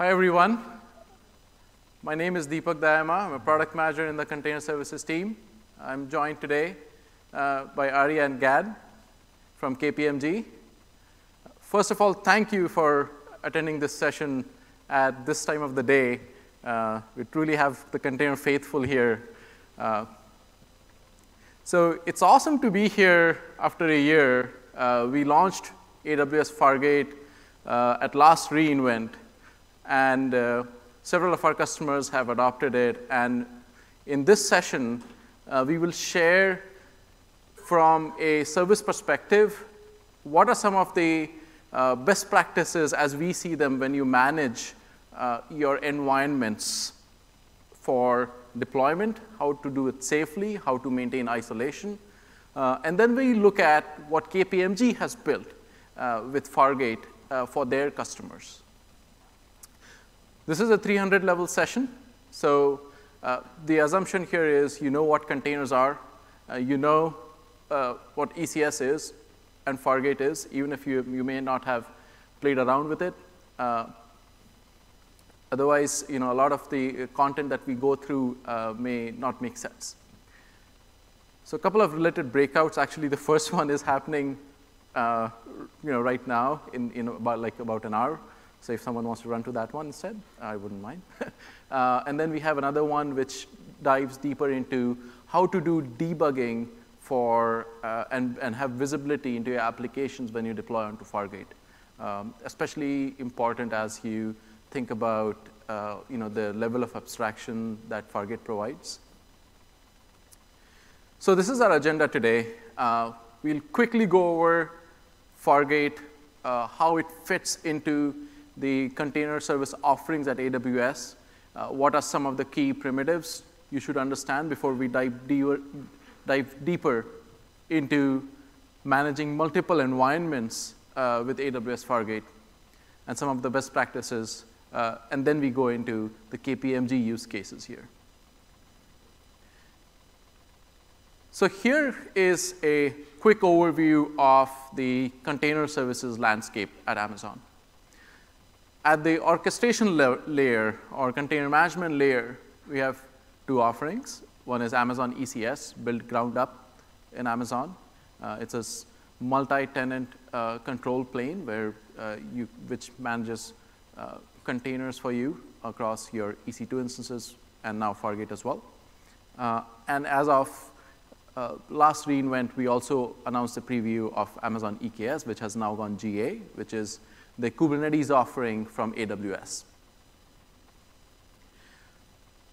Hi, everyone. My name is Deepak Dayama. I'm a product manager in the container services team. I'm joined today uh, by Ariane Gadd from KPMG. First of all, thank you for attending this session at this time of the day. Uh, we truly have the container faithful here. Uh, so it's awesome to be here after a year. Uh, we launched AWS Fargate uh, at last reInvent, and uh, several of our customers have adopted it. And in this session, uh, we will share from a service perspective, what are some of the uh, best practices as we see them when you manage uh, your environments for deployment, how to do it safely, how to maintain isolation. Uh, and then we look at what KPMG has built uh, with Fargate for their customers. This is a 300 level session. So uh, the assumption here is you know what containers are, uh, you know uh, what ECS is and Fargate is, even if you, you may not have played around with it. Otherwise, you know, a lot of the content that we go through uh, may not make sense. So a couple of related breakouts. Actually, the first one is happening, uh, you know, right now in, in about like about an hour. So if someone wants to run to that one instead, I wouldn't mind. uh, and then we have another one which dives deeper into how to do debugging for uh, and, and have visibility into your applications when you deploy onto Fargate. Um, especially important as you think about uh, you know, the level of abstraction that Fargate provides. So this is our agenda today. Uh, we'll quickly go over Fargate, uh, how it fits into the container service offerings at AWS, uh, what are some of the key primitives you should understand before we dive deeper, dive deeper into managing multiple environments uh, with AWS Fargate, and some of the best practices uh, and then we go into the KPMG use cases here. So here is a quick overview of the container services landscape at Amazon. At the orchestration layer or container management layer, we have two offerings. One is Amazon ECS, built ground up in Amazon. Uh, it's a multi-tenant uh, control plane where uh, you, which manages uh, containers for you across your EC2 instances and now Fargate as well. Uh, and as of uh, last reInvent, we also announced a preview of Amazon EKS, which has now gone GA, which is the Kubernetes offering from AWS.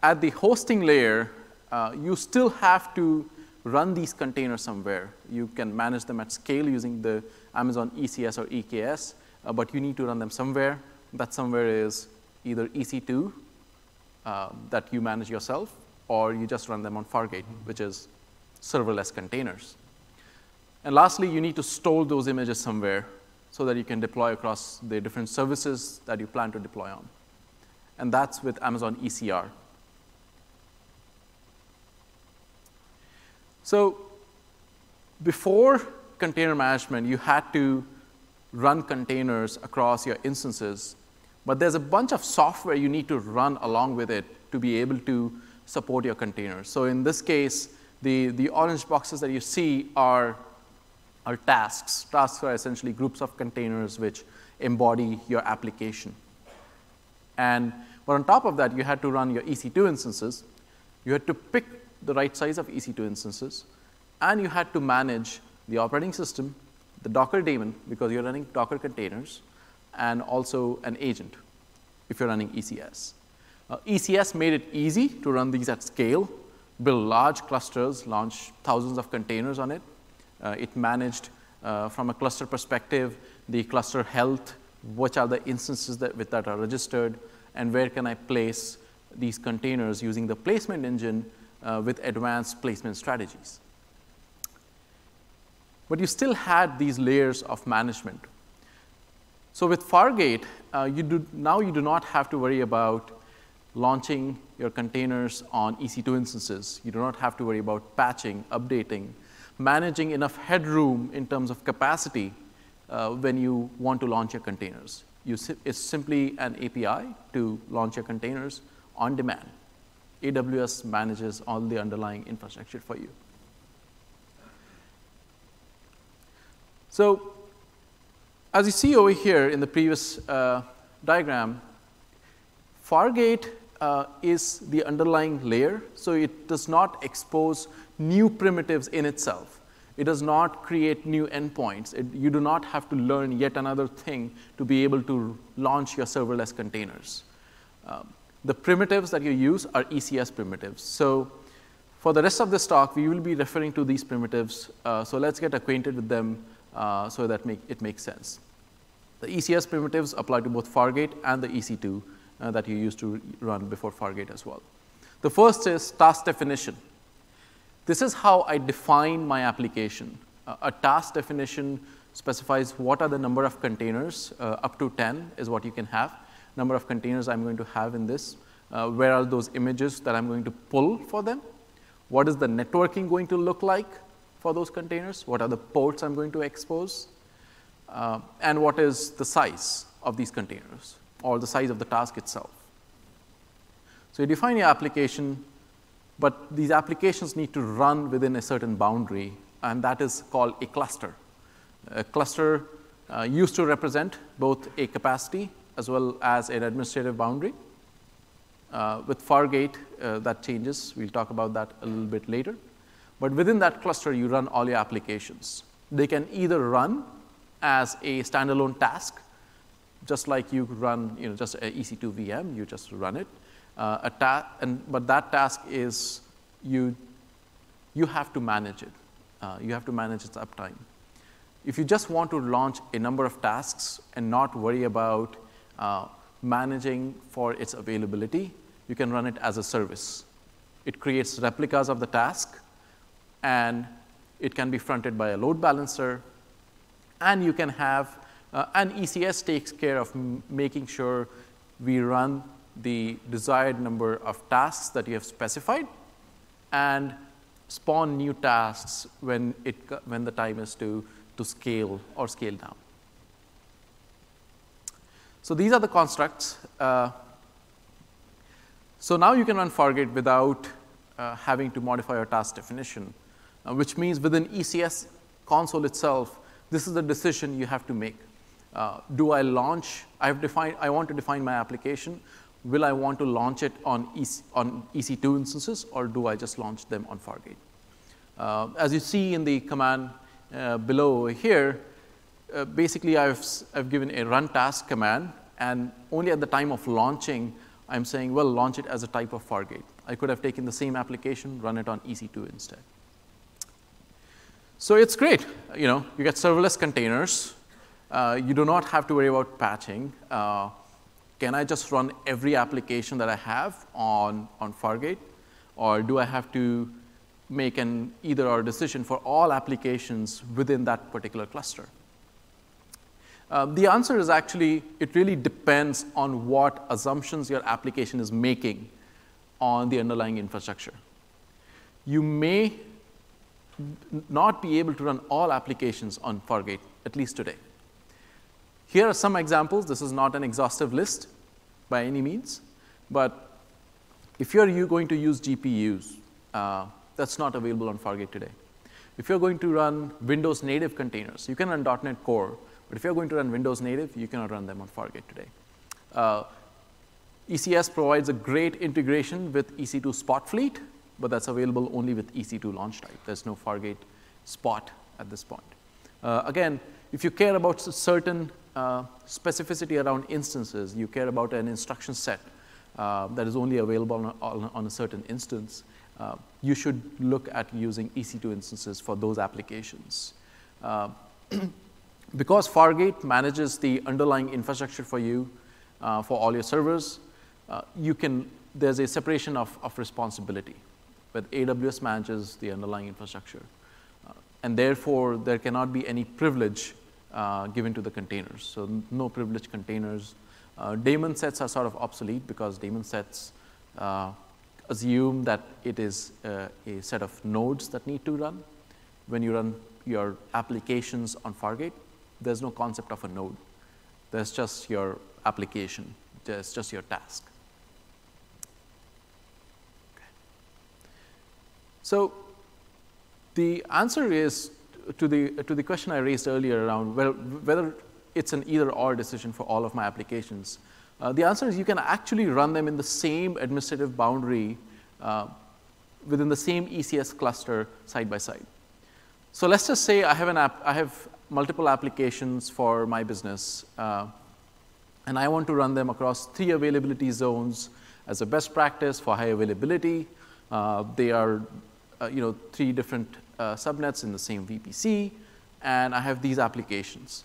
At the hosting layer, uh, you still have to run these containers somewhere. You can manage them at scale using the Amazon ECS or EKS, uh, but you need to run them somewhere that somewhere is either EC2 uh, that you manage yourself, or you just run them on Fargate, which is serverless containers. And lastly, you need to store those images somewhere so that you can deploy across the different services that you plan to deploy on. And that's with Amazon ECR. So before container management, you had to run containers across your instances, but there's a bunch of software you need to run along with it to be able to support your containers. So in this case, the, the orange boxes that you see are, are tasks. Tasks are essentially groups of containers which embody your application. And but on top of that, you had to run your EC2 instances. You had to pick the right size of EC2 instances, and you had to manage the operating system, the Docker daemon, because you're running Docker containers, and also an agent if you're running ECS. Uh, ECS made it easy to run these at scale, build large clusters, launch thousands of containers on it. Uh, it managed, uh, from a cluster perspective, the cluster health, which are the instances that, with, that are registered, and where can I place these containers using the placement engine uh, with advanced placement strategies. But you still had these layers of management. So with Fargate, uh, you do, now you do not have to worry about launching your containers on EC2 instances. You do not have to worry about patching, updating, managing enough headroom in terms of capacity uh, when you want to launch your containers. You, it's simply an API to launch your containers on demand. AWS manages all the underlying infrastructure for you. So as you see over here in the previous uh, diagram, Fargate uh, is the underlying layer, so it does not expose new primitives in itself. It does not create new endpoints. It, you do not have to learn yet another thing to be able to launch your serverless containers. Um, the primitives that you use are ECS primitives. So for the rest of this talk, we will be referring to these primitives. Uh, so let's get acquainted with them uh, so that make, it makes sense. The ECS primitives apply to both Fargate and the EC2 uh, that you used to run before Fargate as well. The first is task definition. This is how I define my application. Uh, a task definition specifies what are the number of containers, uh, up to 10 is what you can have, number of containers I'm going to have in this, uh, where are those images that I'm going to pull for them, what is the networking going to look like for those containers, what are the ports I'm going to expose, uh, and what is the size of these containers or the size of the task itself. So you define your application, but these applications need to run within a certain boundary, and that is called a cluster. A cluster uh, used to represent both a capacity as well as an administrative boundary. Uh, with Fargate, uh, that changes. We'll talk about that a little bit later. But within that cluster, you run all your applications. They can either run as a standalone task, just like you run you know, just a EC2 VM, you just run it. Uh, a ta- and, but that task is you, you have to manage it. Uh, you have to manage its uptime. If you just want to launch a number of tasks and not worry about uh, managing for its availability, you can run it as a service. It creates replicas of the task, and it can be fronted by a load balancer and you can have, uh, and ECS takes care of making sure we run the desired number of tasks that you have specified and spawn new tasks when, it, when the time is to, to scale or scale down. So these are the constructs. Uh, so now you can run Fargate without uh, having to modify your task definition, uh, which means within ECS console itself, this is the decision you have to make. Uh, do I launch? I've defined, I want to define my application. Will I want to launch it on, EC, on EC2 instances or do I just launch them on Fargate? Uh, as you see in the command uh, below here, uh, basically I've, I've given a run task command and only at the time of launching, I'm saying, well, launch it as a type of Fargate. I could have taken the same application, run it on EC2 instead. So it's great. You know, you get serverless containers. Uh, you do not have to worry about patching. Uh, can I just run every application that I have on, on Fargate? Or do I have to make an either or decision for all applications within that particular cluster? Uh, the answer is actually, it really depends on what assumptions your application is making on the underlying infrastructure. You may not be able to run all applications on Fargate, at least today. Here are some examples. This is not an exhaustive list by any means, but if you're going to use GPUs, uh, that's not available on Fargate today. If you're going to run Windows native containers, you can run .NET Core, but if you're going to run Windows native, you cannot run them on Fargate today. Uh, ECS provides a great integration with EC2 Spot Fleet, but that's available only with EC2 launch type. There's no Fargate spot at this point. Uh, again, if you care about certain uh, specificity around instances, you care about an instruction set uh, that is only available on a, on a certain instance, uh, you should look at using EC2 instances for those applications. Uh, because Fargate manages the underlying infrastructure for you uh, for all your servers, you can, there's a separation of, of responsibility but AWS manages the underlying infrastructure. And therefore, there cannot be any privilege uh, given to the containers. So no privileged containers. Uh, daemon sets are sort of obsolete because daemon sets uh, assume that it is uh, a set of nodes that need to run. When you run your applications on Fargate, there's no concept of a node. There's just your application. There's just your task. Okay. So the answer is to the, to the question I raised earlier around well, whether it's an either or decision for all of my applications. Uh, the answer is you can actually run them in the same administrative boundary uh, within the same ECS cluster side by side. So let's just say I have, an app, I have multiple applications for my business, uh, and I want to run them across three availability zones as a best practice for high availability. Uh, they are uh, you know, three different uh, subnets in the same VPC, and I have these applications.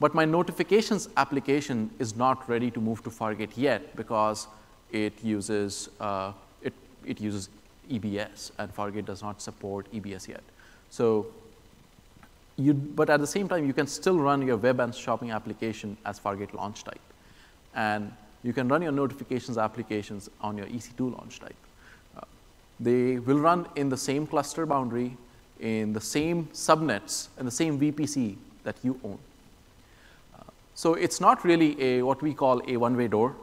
But my notifications application is not ready to move to Fargate yet because it uses, uh, it, it uses EBS, and Fargate does not support EBS yet. So, you, but at the same time, you can still run your web and shopping application as Fargate launch type. And you can run your notifications applications on your EC2 launch type. Uh, they will run in the same cluster boundary, in the same subnets and the same VPC that you own. Uh, so it's not really a what we call a one-way door,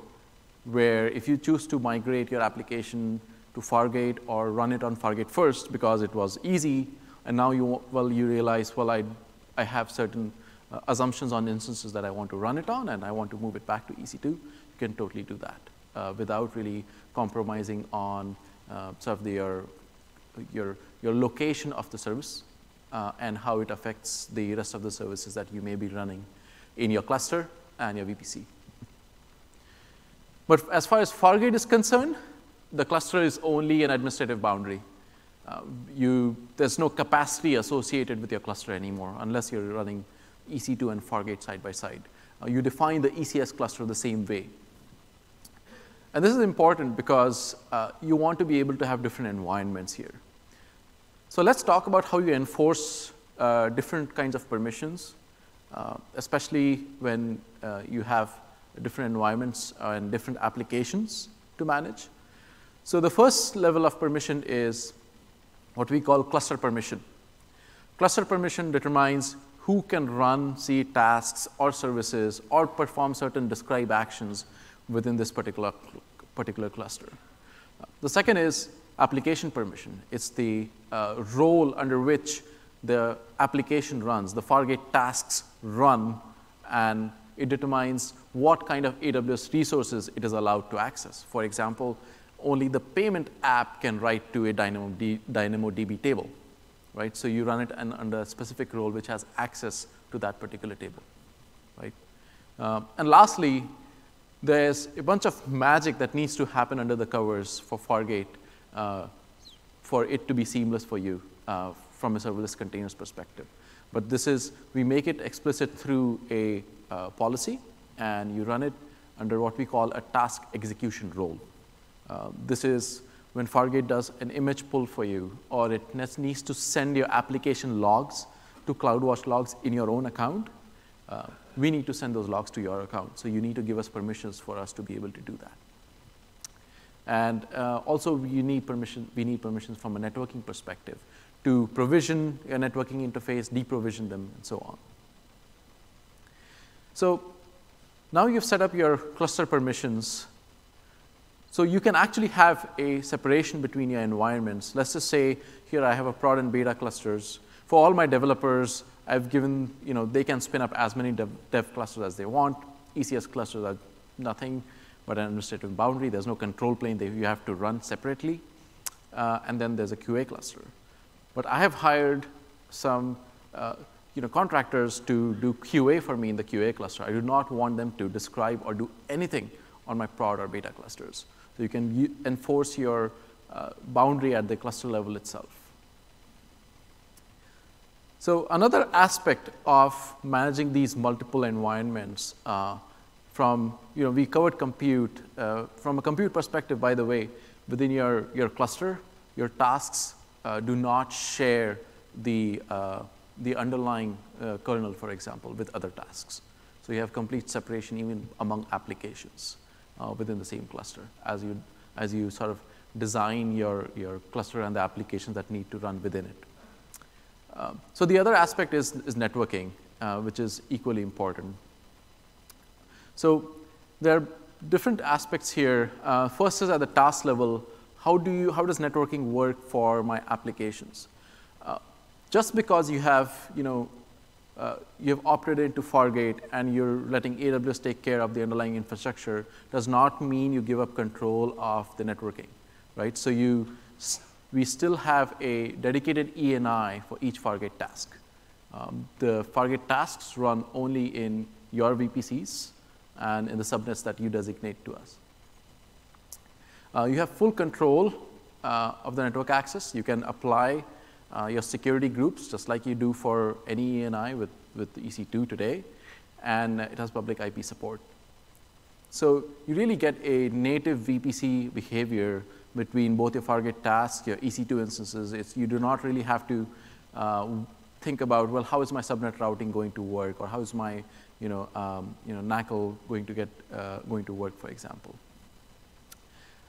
where if you choose to migrate your application to Fargate or run it on Fargate first because it was easy, and now you well you realize well I I have certain uh, assumptions on instances that I want to run it on and I want to move it back to EC2, you can totally do that uh, without really compromising on uh, sort of the, your, your your location of the service uh, and how it affects the rest of the services that you may be running in your cluster and your VPC. But as far as Fargate is concerned, the cluster is only an administrative boundary. Uh, you, there's no capacity associated with your cluster anymore unless you're running EC2 and Fargate side by side. Uh, you define the ECS cluster the same way. And this is important because uh, you want to be able to have different environments here. So let's talk about how you enforce uh, different kinds of permissions, uh, especially when uh, you have different environments and different applications to manage. So the first level of permission is what we call cluster permission. Cluster permission determines who can run, see tasks or services or perform certain describe actions within this particular, particular cluster. The second is application permission. It's the uh, role under which the application runs, the Fargate tasks run, and it determines what kind of AWS resources it is allowed to access. For example, only the payment app can write to a DynamoD, DynamoDB table, right? So you run it under a specific role which has access to that particular table, right? Uh, and lastly, there's a bunch of magic that needs to happen under the covers for Fargate for it to be seamless for you uh, from a serverless containers perspective. But this is, we make it explicit through a uh, policy and you run it under what we call a task execution role. Uh, this is when Fargate does an image pull for you or it needs to send your application logs to CloudWatch logs in your own account, uh, we need to send those logs to your account. So you need to give us permissions for us to be able to do that. And uh, also you need permission, we need permissions from a networking perspective to provision a networking interface, deprovision them, and so on. So now you've set up your cluster permissions. So you can actually have a separation between your environments. Let's just say here I have a prod and beta clusters. For all my developers, I've given, you know, they can spin up as many dev, dev clusters as they want. ECS clusters are nothing but an administrative boundary. There's no control plane that you have to run separately. Uh, and then there's a QA cluster. But I have hired some uh, you know, contractors to do QA for me in the QA cluster. I do not want them to describe or do anything on my prod or beta clusters. So you can enforce your uh, boundary at the cluster level itself. So another aspect of managing these multiple environments uh, from, you know, we covered compute. Uh, from a compute perspective, by the way, within your, your cluster, your tasks uh, do not share the, uh, the underlying uh, kernel, for example, with other tasks. So you have complete separation even among applications uh, within the same cluster as you, as you sort of design your, your cluster and the applications that need to run within it. Uh, so the other aspect is, is networking, which is equally important. So there are different aspects here. Uh, first is at the task level, how, do you, how does networking work for my applications? Uh, just because you have, you know, uh, you have opted into Fargate and you're letting AWS take care of the underlying infrastructure does not mean you give up control of the networking, right? So you, we still have a dedicated ENI for each Fargate task. Um, the Fargate tasks run only in your VPCs and in the subnets that you designate to us. Uh, you have full control uh, of the network access. You can apply uh, your security groups just like you do for any ENI with, with EC2 today, and it has public IP support. So you really get a native VPC behavior between both your Fargate tasks, your EC2 instances. It's, you do not really have to uh, think about, well, how is my subnet routing going to work, or how is my you know, um, you know, NACL going to get uh, going to work, for example.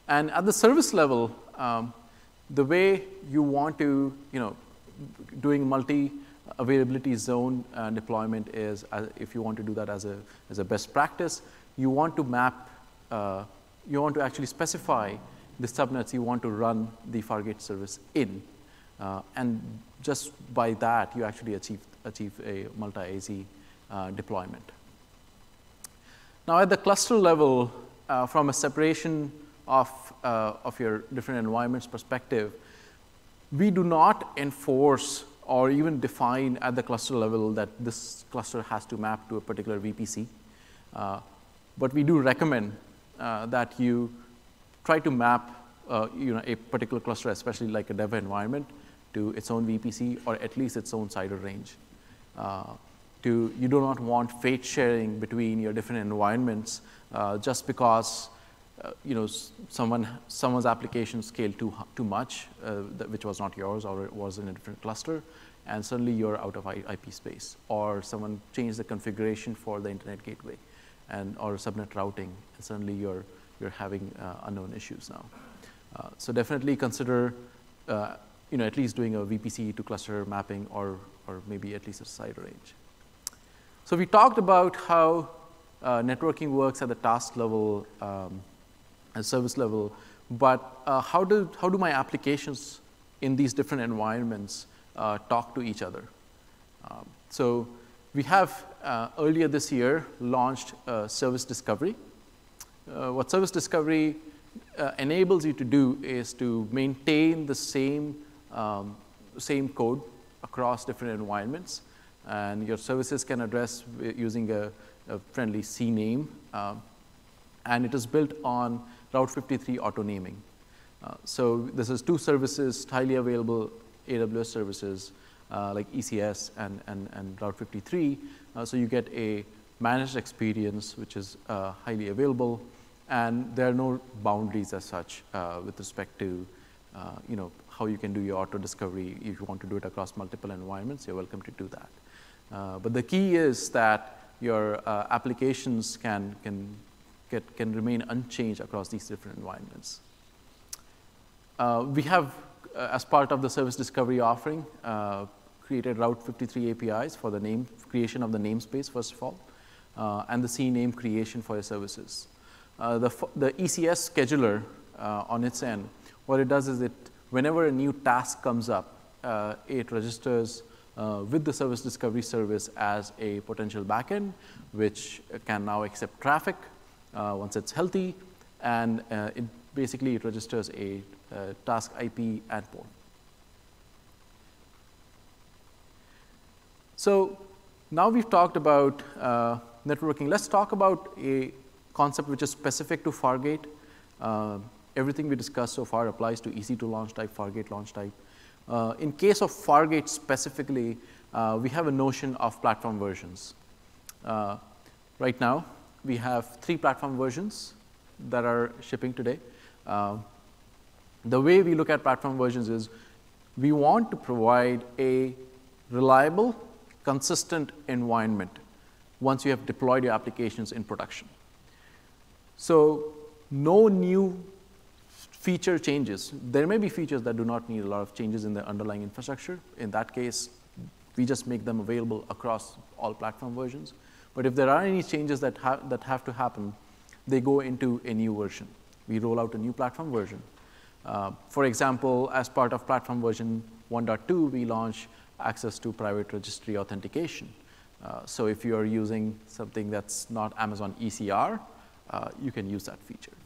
And at the service level, um, the way you want to, you know, doing multi availability zone uh, deployment is, uh, if you want to do that as a, as a best practice, you want to map, uh, you want to actually specify the subnets you want to run the Fargate service in. Uh, and just by that, you actually achieve, achieve a multi-AZ uh, deployment. Now, at the cluster level, uh, from a separation of, uh, of your different environments perspective, we do not enforce or even define at the cluster level that this cluster has to map to a particular VPC. Uh, but we do recommend uh, that you try to map you know, a particular cluster, especially like a dev environment, to its own VPC or at least its own CIDR range. Uh, to, you do not want fate sharing between your different environments uh, just because uh, you know, someone, someone's application scaled too, too much, uh, that, which was not yours or it was in a different cluster, and suddenly you're out of IP space. Or someone changed the configuration for the internet gateway and, or subnet routing, and suddenly you're, you're having uh, unknown issues now. Uh, so definitely consider uh, you know, at least doing a VPC to cluster mapping or, or maybe at least a CIDR range. So we talked about how uh, networking works at the task level um, and service level, but uh, how, do, how do my applications in these different environments uh, talk to each other? Um, so we have uh, earlier this year launched uh, service discovery. Uh, what service discovery enables you to do is to maintain the same, um, same code across different environments and your services can address using a, a friendly CNAME. Um, and it is built on Route 53 auto naming. Uh, so this is two services, highly available AWS services uh, like ECS and, and, and Route 53. Uh, so you get a managed experience, which is uh, highly available, and there are no boundaries as such uh, with respect to uh, you know, how you can do your auto discovery. If you want to do it across multiple environments, you're welcome to do that. Uh, but the key is that your uh, applications can, can, get, can remain unchanged across these different environments. Uh, we have, uh, as part of the service discovery offering, uh, created Route 53 APIs for the name creation of the namespace, first of all, uh, and the CNAME creation for your services. the, the ECS scheduler on its end, what it does is it, whenever a new task comes up, it registers uh, with the service discovery service as a potential backend, which can now accept traffic uh, once it's healthy, and uh, it basically it registers a uh, task IP and port. So now we've talked about uh, networking. Let's talk about a concept which is specific to Fargate. Uh, everything we discussed so far applies to EC2 launch type, Fargate launch type. Uh, in case of Fargate specifically, uh, we have a notion of platform versions. Uh, right now, we have three platform versions that are shipping today. Uh, the way we look at platform versions is we want to provide a reliable, consistent environment once you have deployed your applications in production. So no new feature changes. There may be features that do not need a lot of changes in the underlying infrastructure. In that case, we just make them available across all platform versions. But if there are any changes that, ha that have to happen, they go into a new version. We roll out a new platform version. Uh, for example, as part of platform version 1.2, we launch access to private registry authentication. Uh, so if you are using something that's not Amazon ECR, uh, you can use that feature.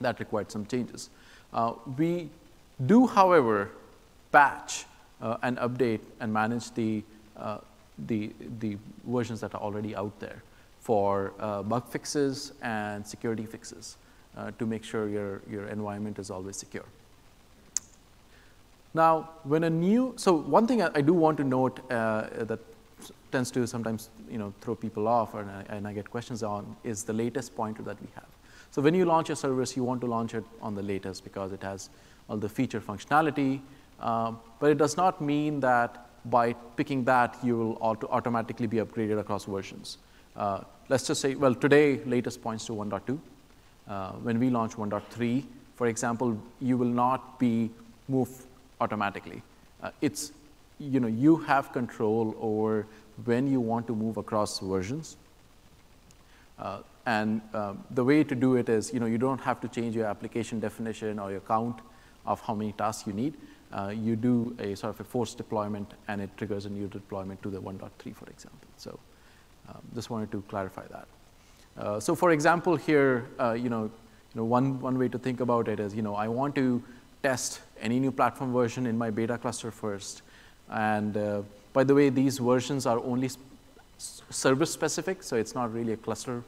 That required some changes. Uh, we do, however, patch uh, and update and manage the, uh, the, the versions that are already out there for uh, bug fixes and security fixes to make sure your, your environment is always secure. Now, when a new, so one thing I, I do want to note that tends to sometimes you know, throw people off and I, and I get questions on is the latest pointer that we have. So when you launch a service, you want to launch it on the latest because it has all the feature functionality. Um, but it does not mean that by picking that, you will auto automatically be upgraded across versions. Uh, let's just say, well, today, latest points to 1.2. Uh, when we launch 1.3, for example, you will not be moved automatically. Uh, it's, you know, you have control over when you want to move across versions. Uh, and um, the way to do it is, you know, you don't have to change your application definition or your count of how many tasks you need. Uh, you do a sort of a forced deployment and it triggers a new deployment to the 1.3, for example. So um, just wanted to clarify that. Uh, so for example, here, uh, you know, you know, one, one way to think about it is, you know, I want to test any new platform version in my beta cluster first. And uh, by the way, these versions are only service specific, so it's not really a cluster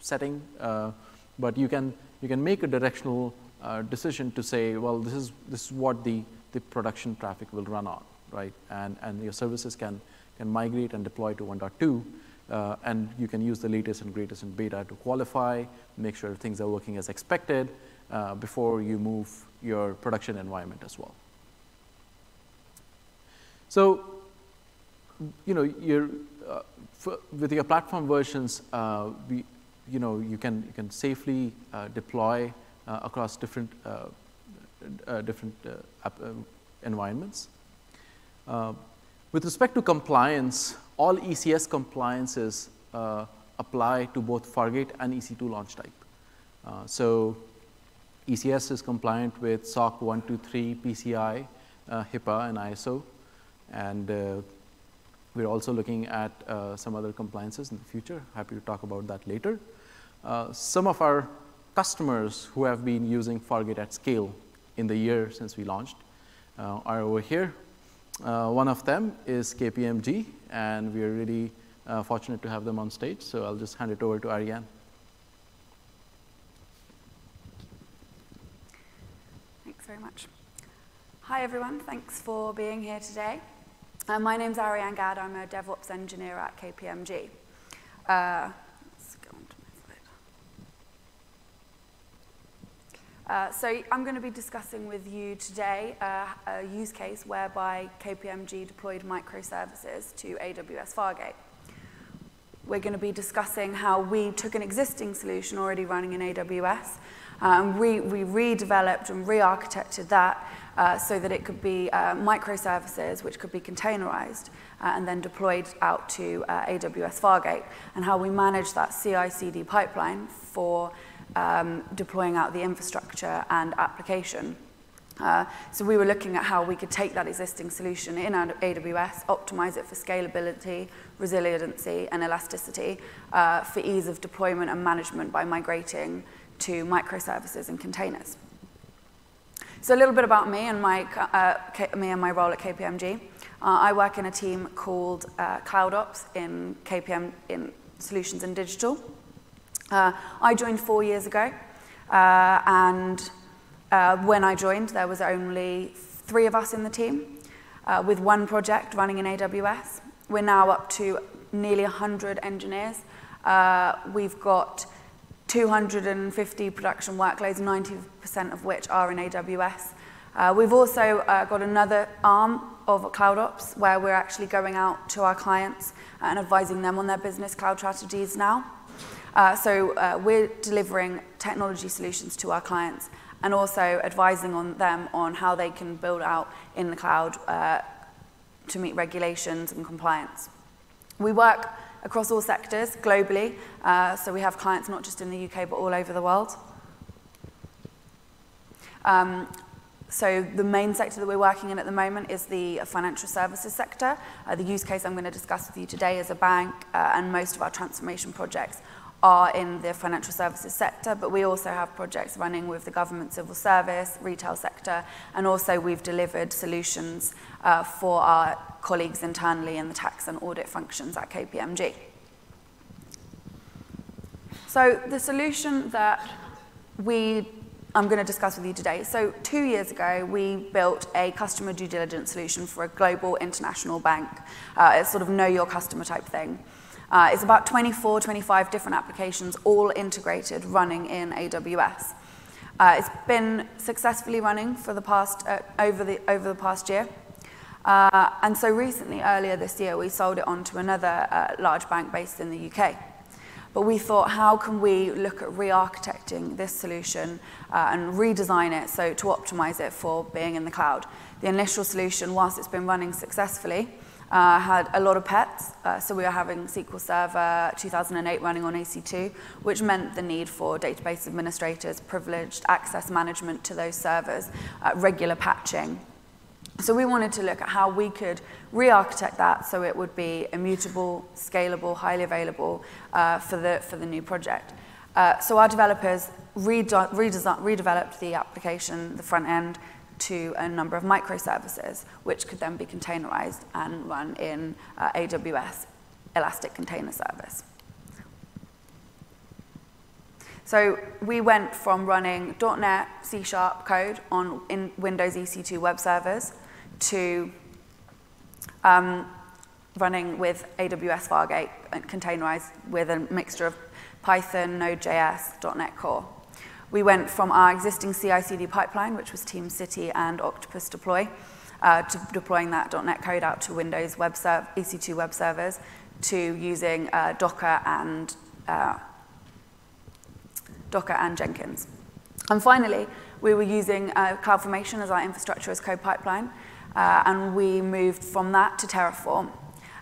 setting, uh, but you can, you can make a directional uh, decision to say, well, this is, this is what the, the production traffic will run on, right? And, and your services can, can migrate and deploy to 1.2, uh, and you can use the latest and greatest in beta to qualify, make sure things are working as expected uh, before you move your production environment as well. So, you know, you're, uh, for, with your platform versions, uh, we, you know, you can, you can safely uh, deploy uh, across different, uh, uh, different environments. with respect to compliance, all ECS compliances apply to both Fargate and EC2 launch type. so ECS is compliant with SOC 123, PCI, HIPAA, and ISO. And uh, we're also looking at uh, some other compliances in the future. Happy to talk about that later. Uh, some of our customers who have been using Fargate at scale in the year since we launched uh, are over here. Uh, one of them is KPMG, and we are really uh, fortunate to have them on stage. So I'll just hand it over to Ariane. Thanks very much. Hi, everyone. Thanks for being here today. Uh, my name's Ariane Gadd. I'm a DevOps engineer at KPMG. Uh, Uh, so I'm going to be discussing with you today uh, a use case whereby KPMG deployed microservices to AWS Fargate. We're going to be discussing how we took an existing solution already running in AWS, um, we, we redeveloped and re-architected that uh, so that it could be uh, microservices which could be containerized uh, and then deployed out to uh, AWS Fargate, and how we manage that CI/CD pipeline for um, deploying out the infrastructure and application. Uh, so we were looking at how we could take that existing solution in AWS, optimize it for scalability, resiliency, and elasticity uh, for ease of deployment and management by migrating to microservices and containers. So a little bit about me and my, uh, me and my role at KPMG. Uh, I work in a team called uh, CloudOps in KPM in Solutions and Digital. Uh, I joined four years ago, uh, and uh, when I joined, there was only three of us in the team, uh, with one project running in AWS. We're now up to nearly 100 engineers. We've got 250 production workloads, 90% of which are in AWS. Uh, we've also uh, got another arm of CloudOps where we're actually going out to our clients and advising them on their business cloud strategies now. Uh, so uh, we're delivering technology solutions to our clients and also advising on them on how they can build out in the cloud uh, to meet regulations and compliance. We work across all sectors globally. Uh, so we have clients not just in the UK, but all over the world. Um, so the main sector that we're working in at the moment is the financial services sector. Uh, the use case I'm going to discuss with you today is a bank, uh, and most of our transformation projects are in the financial services sector, but we also have projects running with the government civil service, retail sector, and also we've delivered solutions uh, for our colleagues internally in the tax and audit functions at KPMG. So the solution that we I'm going to discuss with you today. So two years ago, we built a customer due diligence solution for a global international bank. Uh, it's sort of know your customer type thing. Uh, it's about 24, 25 different applications, all integrated, running in AWS. Uh, it's been successfully running for the past, uh, over, the, over the past year. Uh, and so recently, earlier this year, we sold it on to another uh, large bank based in the UK. But we thought, how can we look at re-architecting this solution uh, and redesign it so to optimize it for being in the cloud? The initial solution, whilst it's been running successfully, uh, had a lot of pets. Uh, so we were having SQL Server 2008 running on EC2, which meant the need for database administrators, privileged access management to those servers, uh, regular patching. So we wanted to look at how we could re-architect that so it would be immutable, scalable, highly available uh, for, the, for the new project. Uh, so our developers redeveloped the application, the front end, to a number of microservices, which could then be containerized and run in uh, AWS Elastic Container Service. So we went from running .NET C Sharp code on in Windows EC2 web servers to um, running with AWS Fargate containerized with a mixture of Python, Node.js, .NET Core. We went from our existing CI/CD pipeline, which was TeamCity and Octopus Deploy, uh, to deploying that .NET code out to Windows web EC2 web servers, to using uh, Docker and uh, Docker and Jenkins. And finally, we were using uh, CloudFormation as our infrastructure as code pipeline, uh, and we moved from that to Terraform.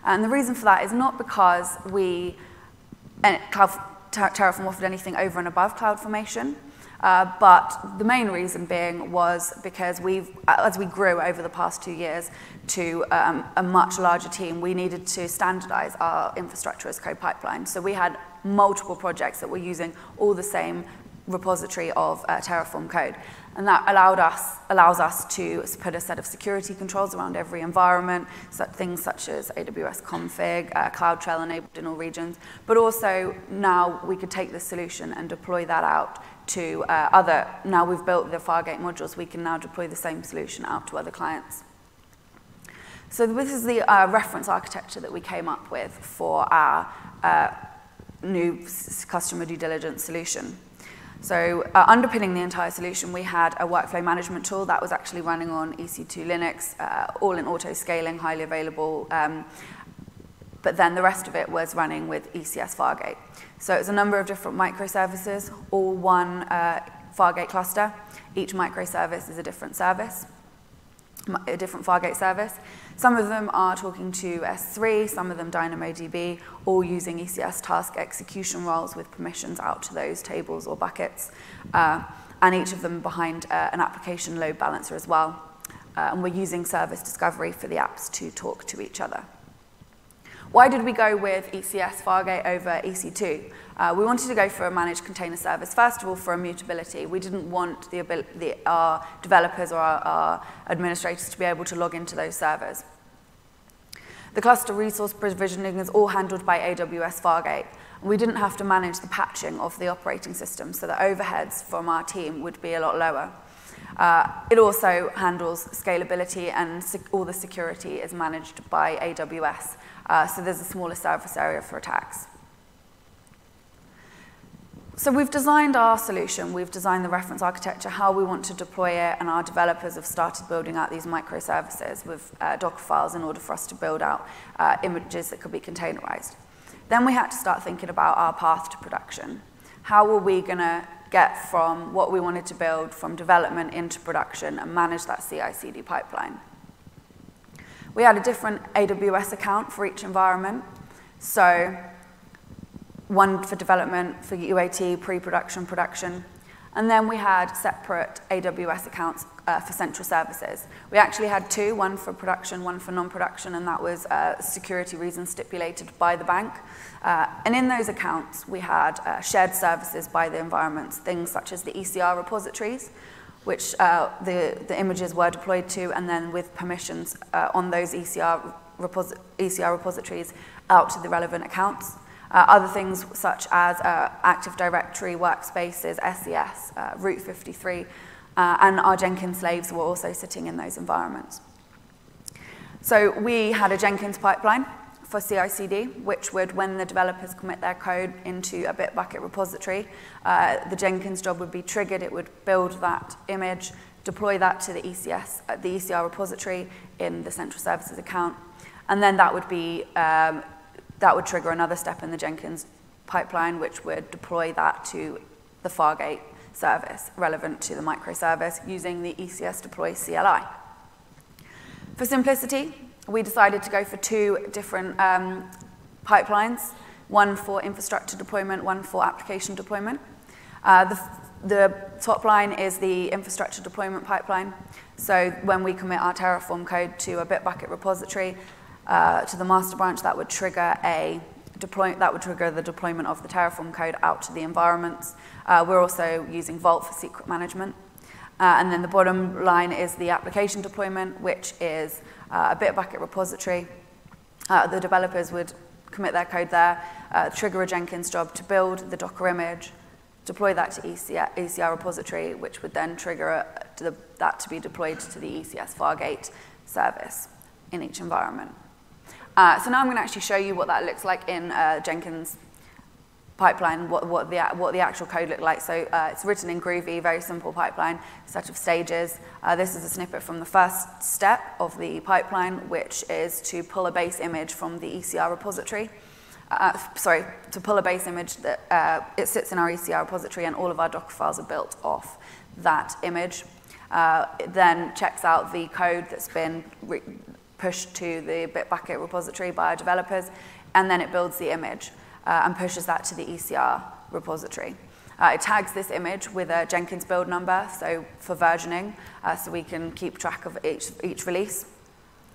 And the reason for that is not because we, uh, Cloud, Ter Terraform offered anything over and above CloudFormation, uh, but the main reason being was because we've, as we grew over the past two years to um, a much larger team, we needed to standardize our infrastructure as code pipeline. So we had multiple projects that were using all the same repository of uh, Terraform code. And that allowed us, allows us to put a set of security controls around every environment, so things such as AWS config, uh, CloudTrail enabled in all regions, but also now we could take this solution and deploy that out to uh, other, now we've built the Fargate modules, we can now deploy the same solution out to other clients. So this is the uh, reference architecture that we came up with for our uh, new customer due diligence solution. So uh, underpinning the entire solution, we had a workflow management tool that was actually running on EC2 Linux, uh, all in auto-scaling, highly available. Um, but then the rest of it was running with ECS Fargate. So it's a number of different microservices, all one uh, Fargate cluster. Each microservice is a different service, a different Fargate service. Some of them are talking to S3, some of them DynamoDB, all using ECS task execution roles with permissions out to those tables or buckets, uh, and each of them behind uh, an application load balancer as well. Uh, and we're using service discovery for the apps to talk to each other. Why did we go with ECS Fargate over EC2? Uh, we wanted to go for a managed container service, first of all, for immutability. We didn't want the, the, our developers or our, our administrators to be able to log into those servers. The cluster resource provisioning is all handled by AWS Fargate. We didn't have to manage the patching of the operating system, so the overheads from our team would be a lot lower. Uh, it also handles scalability and all the security is managed by AWS. Uh, so there's a smaller surface area for attacks. So we've designed our solution, we've designed the reference architecture, how we want to deploy it, and our developers have started building out these microservices with uh, Docker files in order for us to build out uh, images that could be containerized. Then we had to start thinking about our path to production. How were we going to get from what we wanted to build from development into production and manage that CI/CD pipeline? We had a different AWS account for each environment. So one for development, for UAT, pre-production, production. And then we had separate AWS accounts uh, for central services. We actually had two, one for production, one for non-production, and that was uh, security reasons stipulated by the bank. Uh, and in those accounts, we had uh, shared services by the environments, things such as the ECR repositories, which uh, the, the images were deployed to, and then with permissions uh, on those ECR, reposi ECR repositories out to the relevant accounts. Uh, other things such as uh, Active Directory, Workspaces, SES, uh, Route 53, uh, and our Jenkins slaves were also sitting in those environments. So we had a Jenkins pipeline for CI/CD, which would, when the developers commit their code into a Bitbucket repository, uh, the Jenkins job would be triggered. It would build that image, deploy that to the ECS, uh, the ECR repository in the central services account, and then that would be um, that would trigger another step in the Jenkins pipeline, which would deploy that to the Fargate service relevant to the microservice using the ECS deploy CLI. For simplicity, we decided to go for two different um, pipelines, one for infrastructure deployment, one for application deployment. Uh, the, the top line is the infrastructure deployment pipeline. So when we commit our Terraform code to a Bitbucket repository, uh, to the master branch, that would trigger a deploy, that would trigger the deployment of the Terraform code out to the environments. Uh, we're also using Vault for secret management. Uh, and then the bottom line is the application deployment, which is uh, a Bitbucket repository. Uh, the developers would commit their code there, uh, trigger a Jenkins job to build the Docker image, deploy that to ECR, ECR repository, which would then trigger a, to the, that to be deployed to the ECS Fargate service in each environment. Uh, so now I'm going to actually show you what that looks like in uh, Jenkins pipeline, what, what, the, what the actual code looked like. So uh, it's written in Groovy, very simple pipeline, set of stages. Uh, this is a snippet from the first step of the pipeline, which is to pull a base image from the ECR repository. Uh, sorry, to pull a base image that uh, it sits in our ECR repository and all of our Docker files are built off that image. Uh, it then checks out the code that's been pushed to the Bitbucket repository by our developers, and then it builds the image uh, and pushes that to the ECR repository. Uh, it tags this image with a Jenkins build number, so for versioning, uh, so we can keep track of each, each release.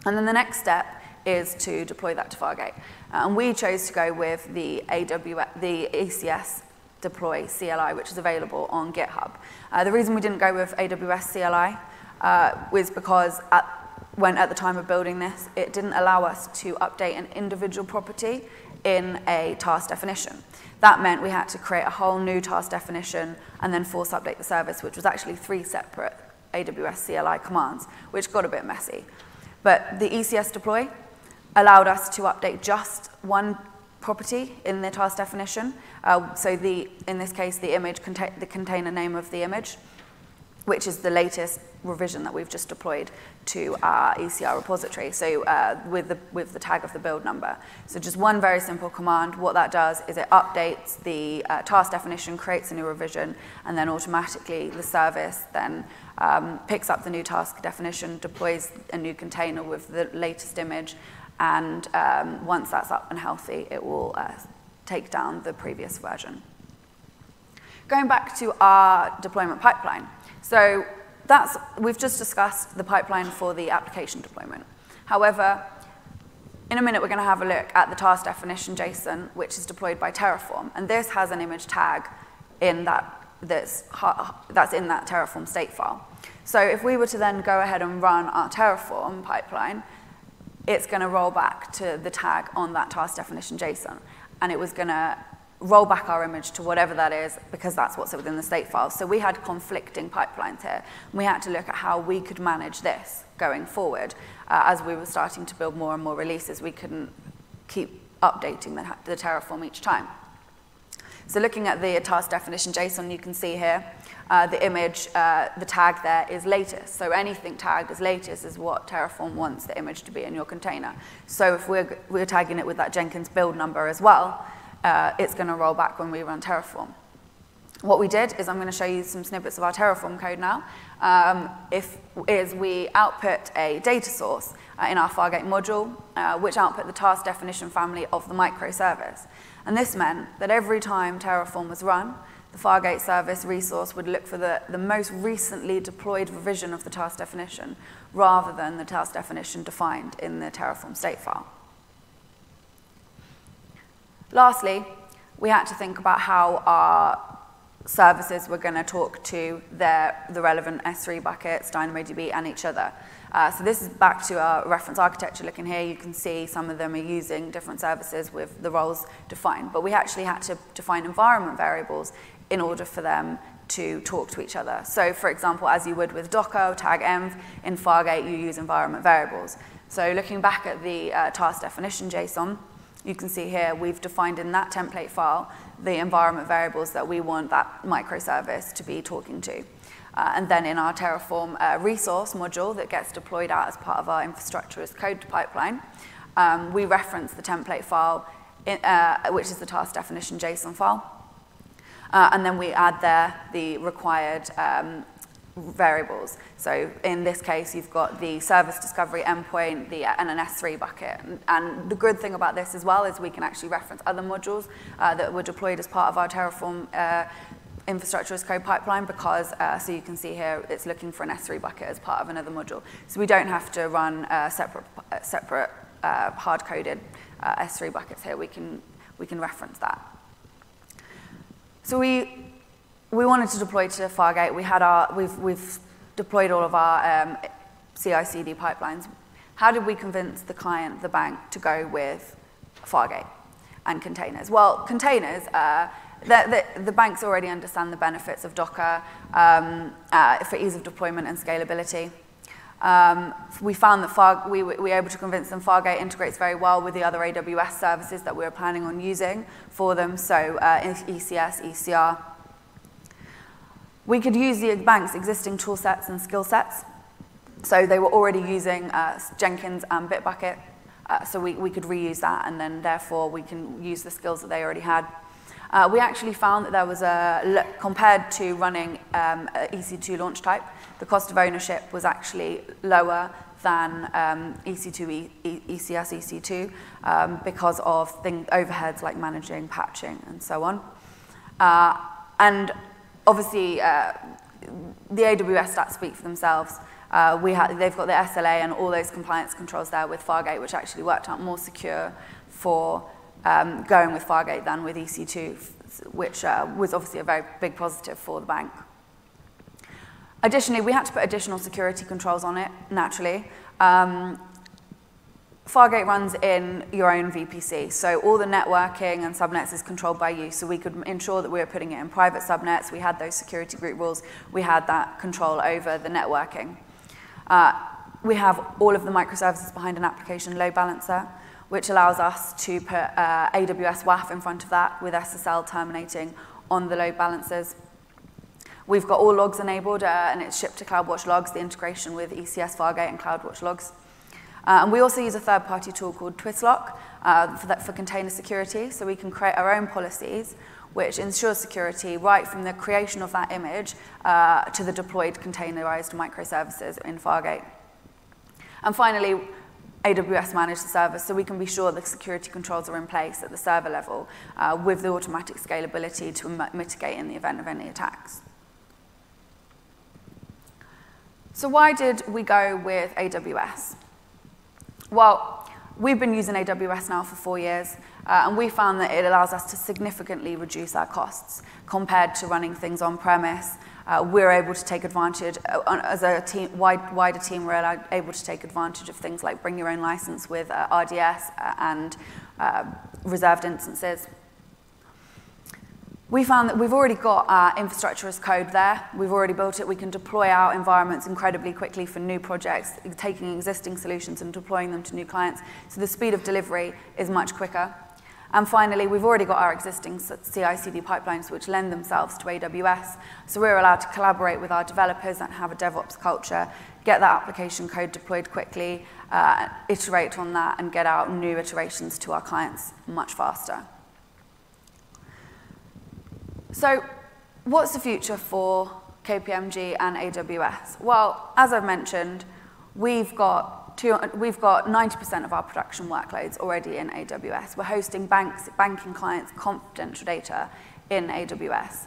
And then the next step is to deploy that to Fargate. Uh, and we chose to go with the, AWS, the ECS deploy CLI, which is available on GitHub. Uh, the reason we didn't go with AWS CLI uh, was because at when at the time of building this, it didn't allow us to update an individual property in a task definition. That meant we had to create a whole new task definition and then force update the service, which was actually three separate AWS CLI commands, which got a bit messy. But the ECS deploy allowed us to update just one property in the task definition. Uh, so the, in this case, the image, the container name of the image, which is the latest revision that we've just deployed to our ECR repository, so uh, with, the, with the tag of the build number. So just one very simple command. What that does is it updates the uh, task definition, creates a new revision, and then automatically the service then um, picks up the new task definition, deploys a new container with the latest image, and um, once that's up and healthy, it will uh, take down the previous version. Going back to our deployment pipeline. So that's, we've just discussed the pipeline for the application deployment. However, in a minute, we're going to have a look at the task definition JSON, which is deployed by Terraform. And this has an image tag in that, that's, that's in that Terraform state file. So if we were to then go ahead and run our Terraform pipeline, it's going to roll back to the tag on that task definition JSON. And it was going to roll back our image to whatever that is because that's what's within the state file. So we had conflicting pipelines here. We had to look at how we could manage this going forward. Uh, as we were starting to build more and more releases, we couldn't keep updating the, the Terraform each time. So looking at the task definition JSON, you can see here uh, the image, uh, the tag there is latest. So anything tagged as latest is what Terraform wants the image to be in your container. So if we're, we're tagging it with that Jenkins build number as well, uh, it's going to roll back when we run Terraform. what we did is I'm going to show you some snippets of our Terraform code now. Um, if, is we output a data source uh, in our Fargate module, uh, which output the task definition family of the microservice. And this meant that every time Terraform was run, the Fargate service resource would look for the, the most recently deployed revision of the task definition rather than the task definition defined in the Terraform state file. Lastly, we had to think about how our services were going to talk to their, the relevant S3 buckets, DynamoDB, and each other. Uh, so this is back to our reference architecture looking here. You can see some of them are using different services with the roles defined. But we actually had to define environment variables in order for them to talk to each other. So for example, as you would with Docker, tag env, in Fargate you use environment variables. So looking back at the uh, task definition JSON, you can see here we've defined in that template file the environment variables that we want that microservice to be talking to. Uh, and then in our Terraform uh, resource module that gets deployed out as part of our infrastructure as code pipeline, um, we reference the template file, in, uh, which is the task definition JSON file. Uh, and then we add there the required um, variables. So in this case, you've got the service discovery endpoint the, and an S3 bucket. And, the good thing about this as well is we can actually reference other modules uh, that were deployed as part of our Terraform uh, infrastructure as code pipeline because, uh, so you can see here, it's looking for an S3 bucket as part of another module. So we don't have to run uh, separate, uh, separate uh, hard-coded uh, S3 buckets here. We can, we can reference that. So we we wanted to deploy to Fargate. We had our, we've, we've deployed all of our um, CI/CD pipelines. How did we convince the client, the bank, to go with Fargate and containers? Well, containers, uh, the, the, the, banks already understand the benefits of Docker um, uh, for ease of deployment and scalability. Um, we found that Far, we, we were able to convince them Fargate integrates very well with the other AWS services that we were planning on using for them, so uh, ECS, ECR, we could use the bank's existing tool sets and skill sets. So they were already using uh, Jenkins and Bitbucket, uh, so we, we could reuse that, and then therefore we can use the skills that they already had. Uh, we actually found that there was a, compared to running um, EC2 launch type, the cost of ownership was actually lower than um, EC2, e, ECS, EC2, um, because of thing, overheads like managing, patching, and so on. Uh, and obviously, uh, the AWS stats speak for themselves. Uh, we ha they've got the SLA and all those compliance controls there with Fargate, which actually worked out more secure for um, going with Fargate than with EC2, which uh, was obviously a very big positive for the bank. Additionally, we had to put additional security controls on it, naturally. Um, Fargate runs in your own VPC, so all the networking and subnets is controlled by you, so we could ensure that we were putting it in private subnets, we had those security group rules, we had that control over the networking. Uh, we have all of the microservices behind an application load balancer, which allows us to put uh, AWS WAF in front of that with SSL terminating on the load balancers. We've got all logs enabled, uh, and it's shipped to CloudWatch Logs, the integration with ECS Fargate and CloudWatch Logs. Uh, and we also use a third-party tool called Twistlock uh, for, that, for container security, so we can create our own policies which ensures security right from the creation of that image uh, to the deployed containerized microservices in Fargate. And finally, AWS manage the service so we can be sure the security controls are in place at the server level uh, with the automatic scalability to mitigate in the event of any attacks. So why did we go with AWS? Well, we've been using AWS now for four years, uh, and we found that it allows us to significantly reduce our costs compared to running things on-premise. Uh, we're able to take advantage, uh, as a team, wide, wider team, we're able to take advantage of things like bring your own license with uh, RDS uh, and uh, reserved instances. We found that we've already got our infrastructure as code there. We've already built it. We can deploy our environments incredibly quickly for new projects, taking existing solutions and deploying them to new clients. So the speed of delivery is much quicker. And finally, we've already got our existing CI/CD pipelines which lend themselves to AWS. So we're allowed to collaborate with our developers and have a DevOps culture, get that application code deployed quickly, uh, iterate on that, and get out new iterations to our clients much faster. So what's the future for KPMG and AWS? Well, as I've mentioned, we've got, we've got 90% of our production workloads already in AWS. We're hosting banks, banking clients' confidential data in AWS.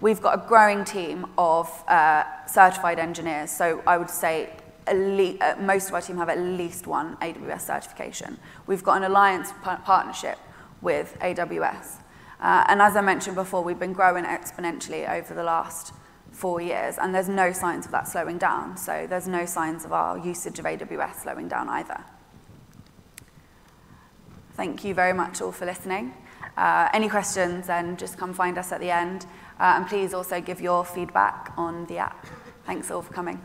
We've got a growing team of uh, certified engineers, so I would say uh, most of our team have at least one AWS certification. We've got an alliance partnership with AWS. Uh, and as I mentioned before, we've been growing exponentially over the last four years, and there's no signs of that slowing down. So there's no signs of our usage of AWS slowing down either. Thank you very much all for listening. Uh, any questions, then just come find us at the end. Uh, and please also give your feedback on the app. Thanks all for coming.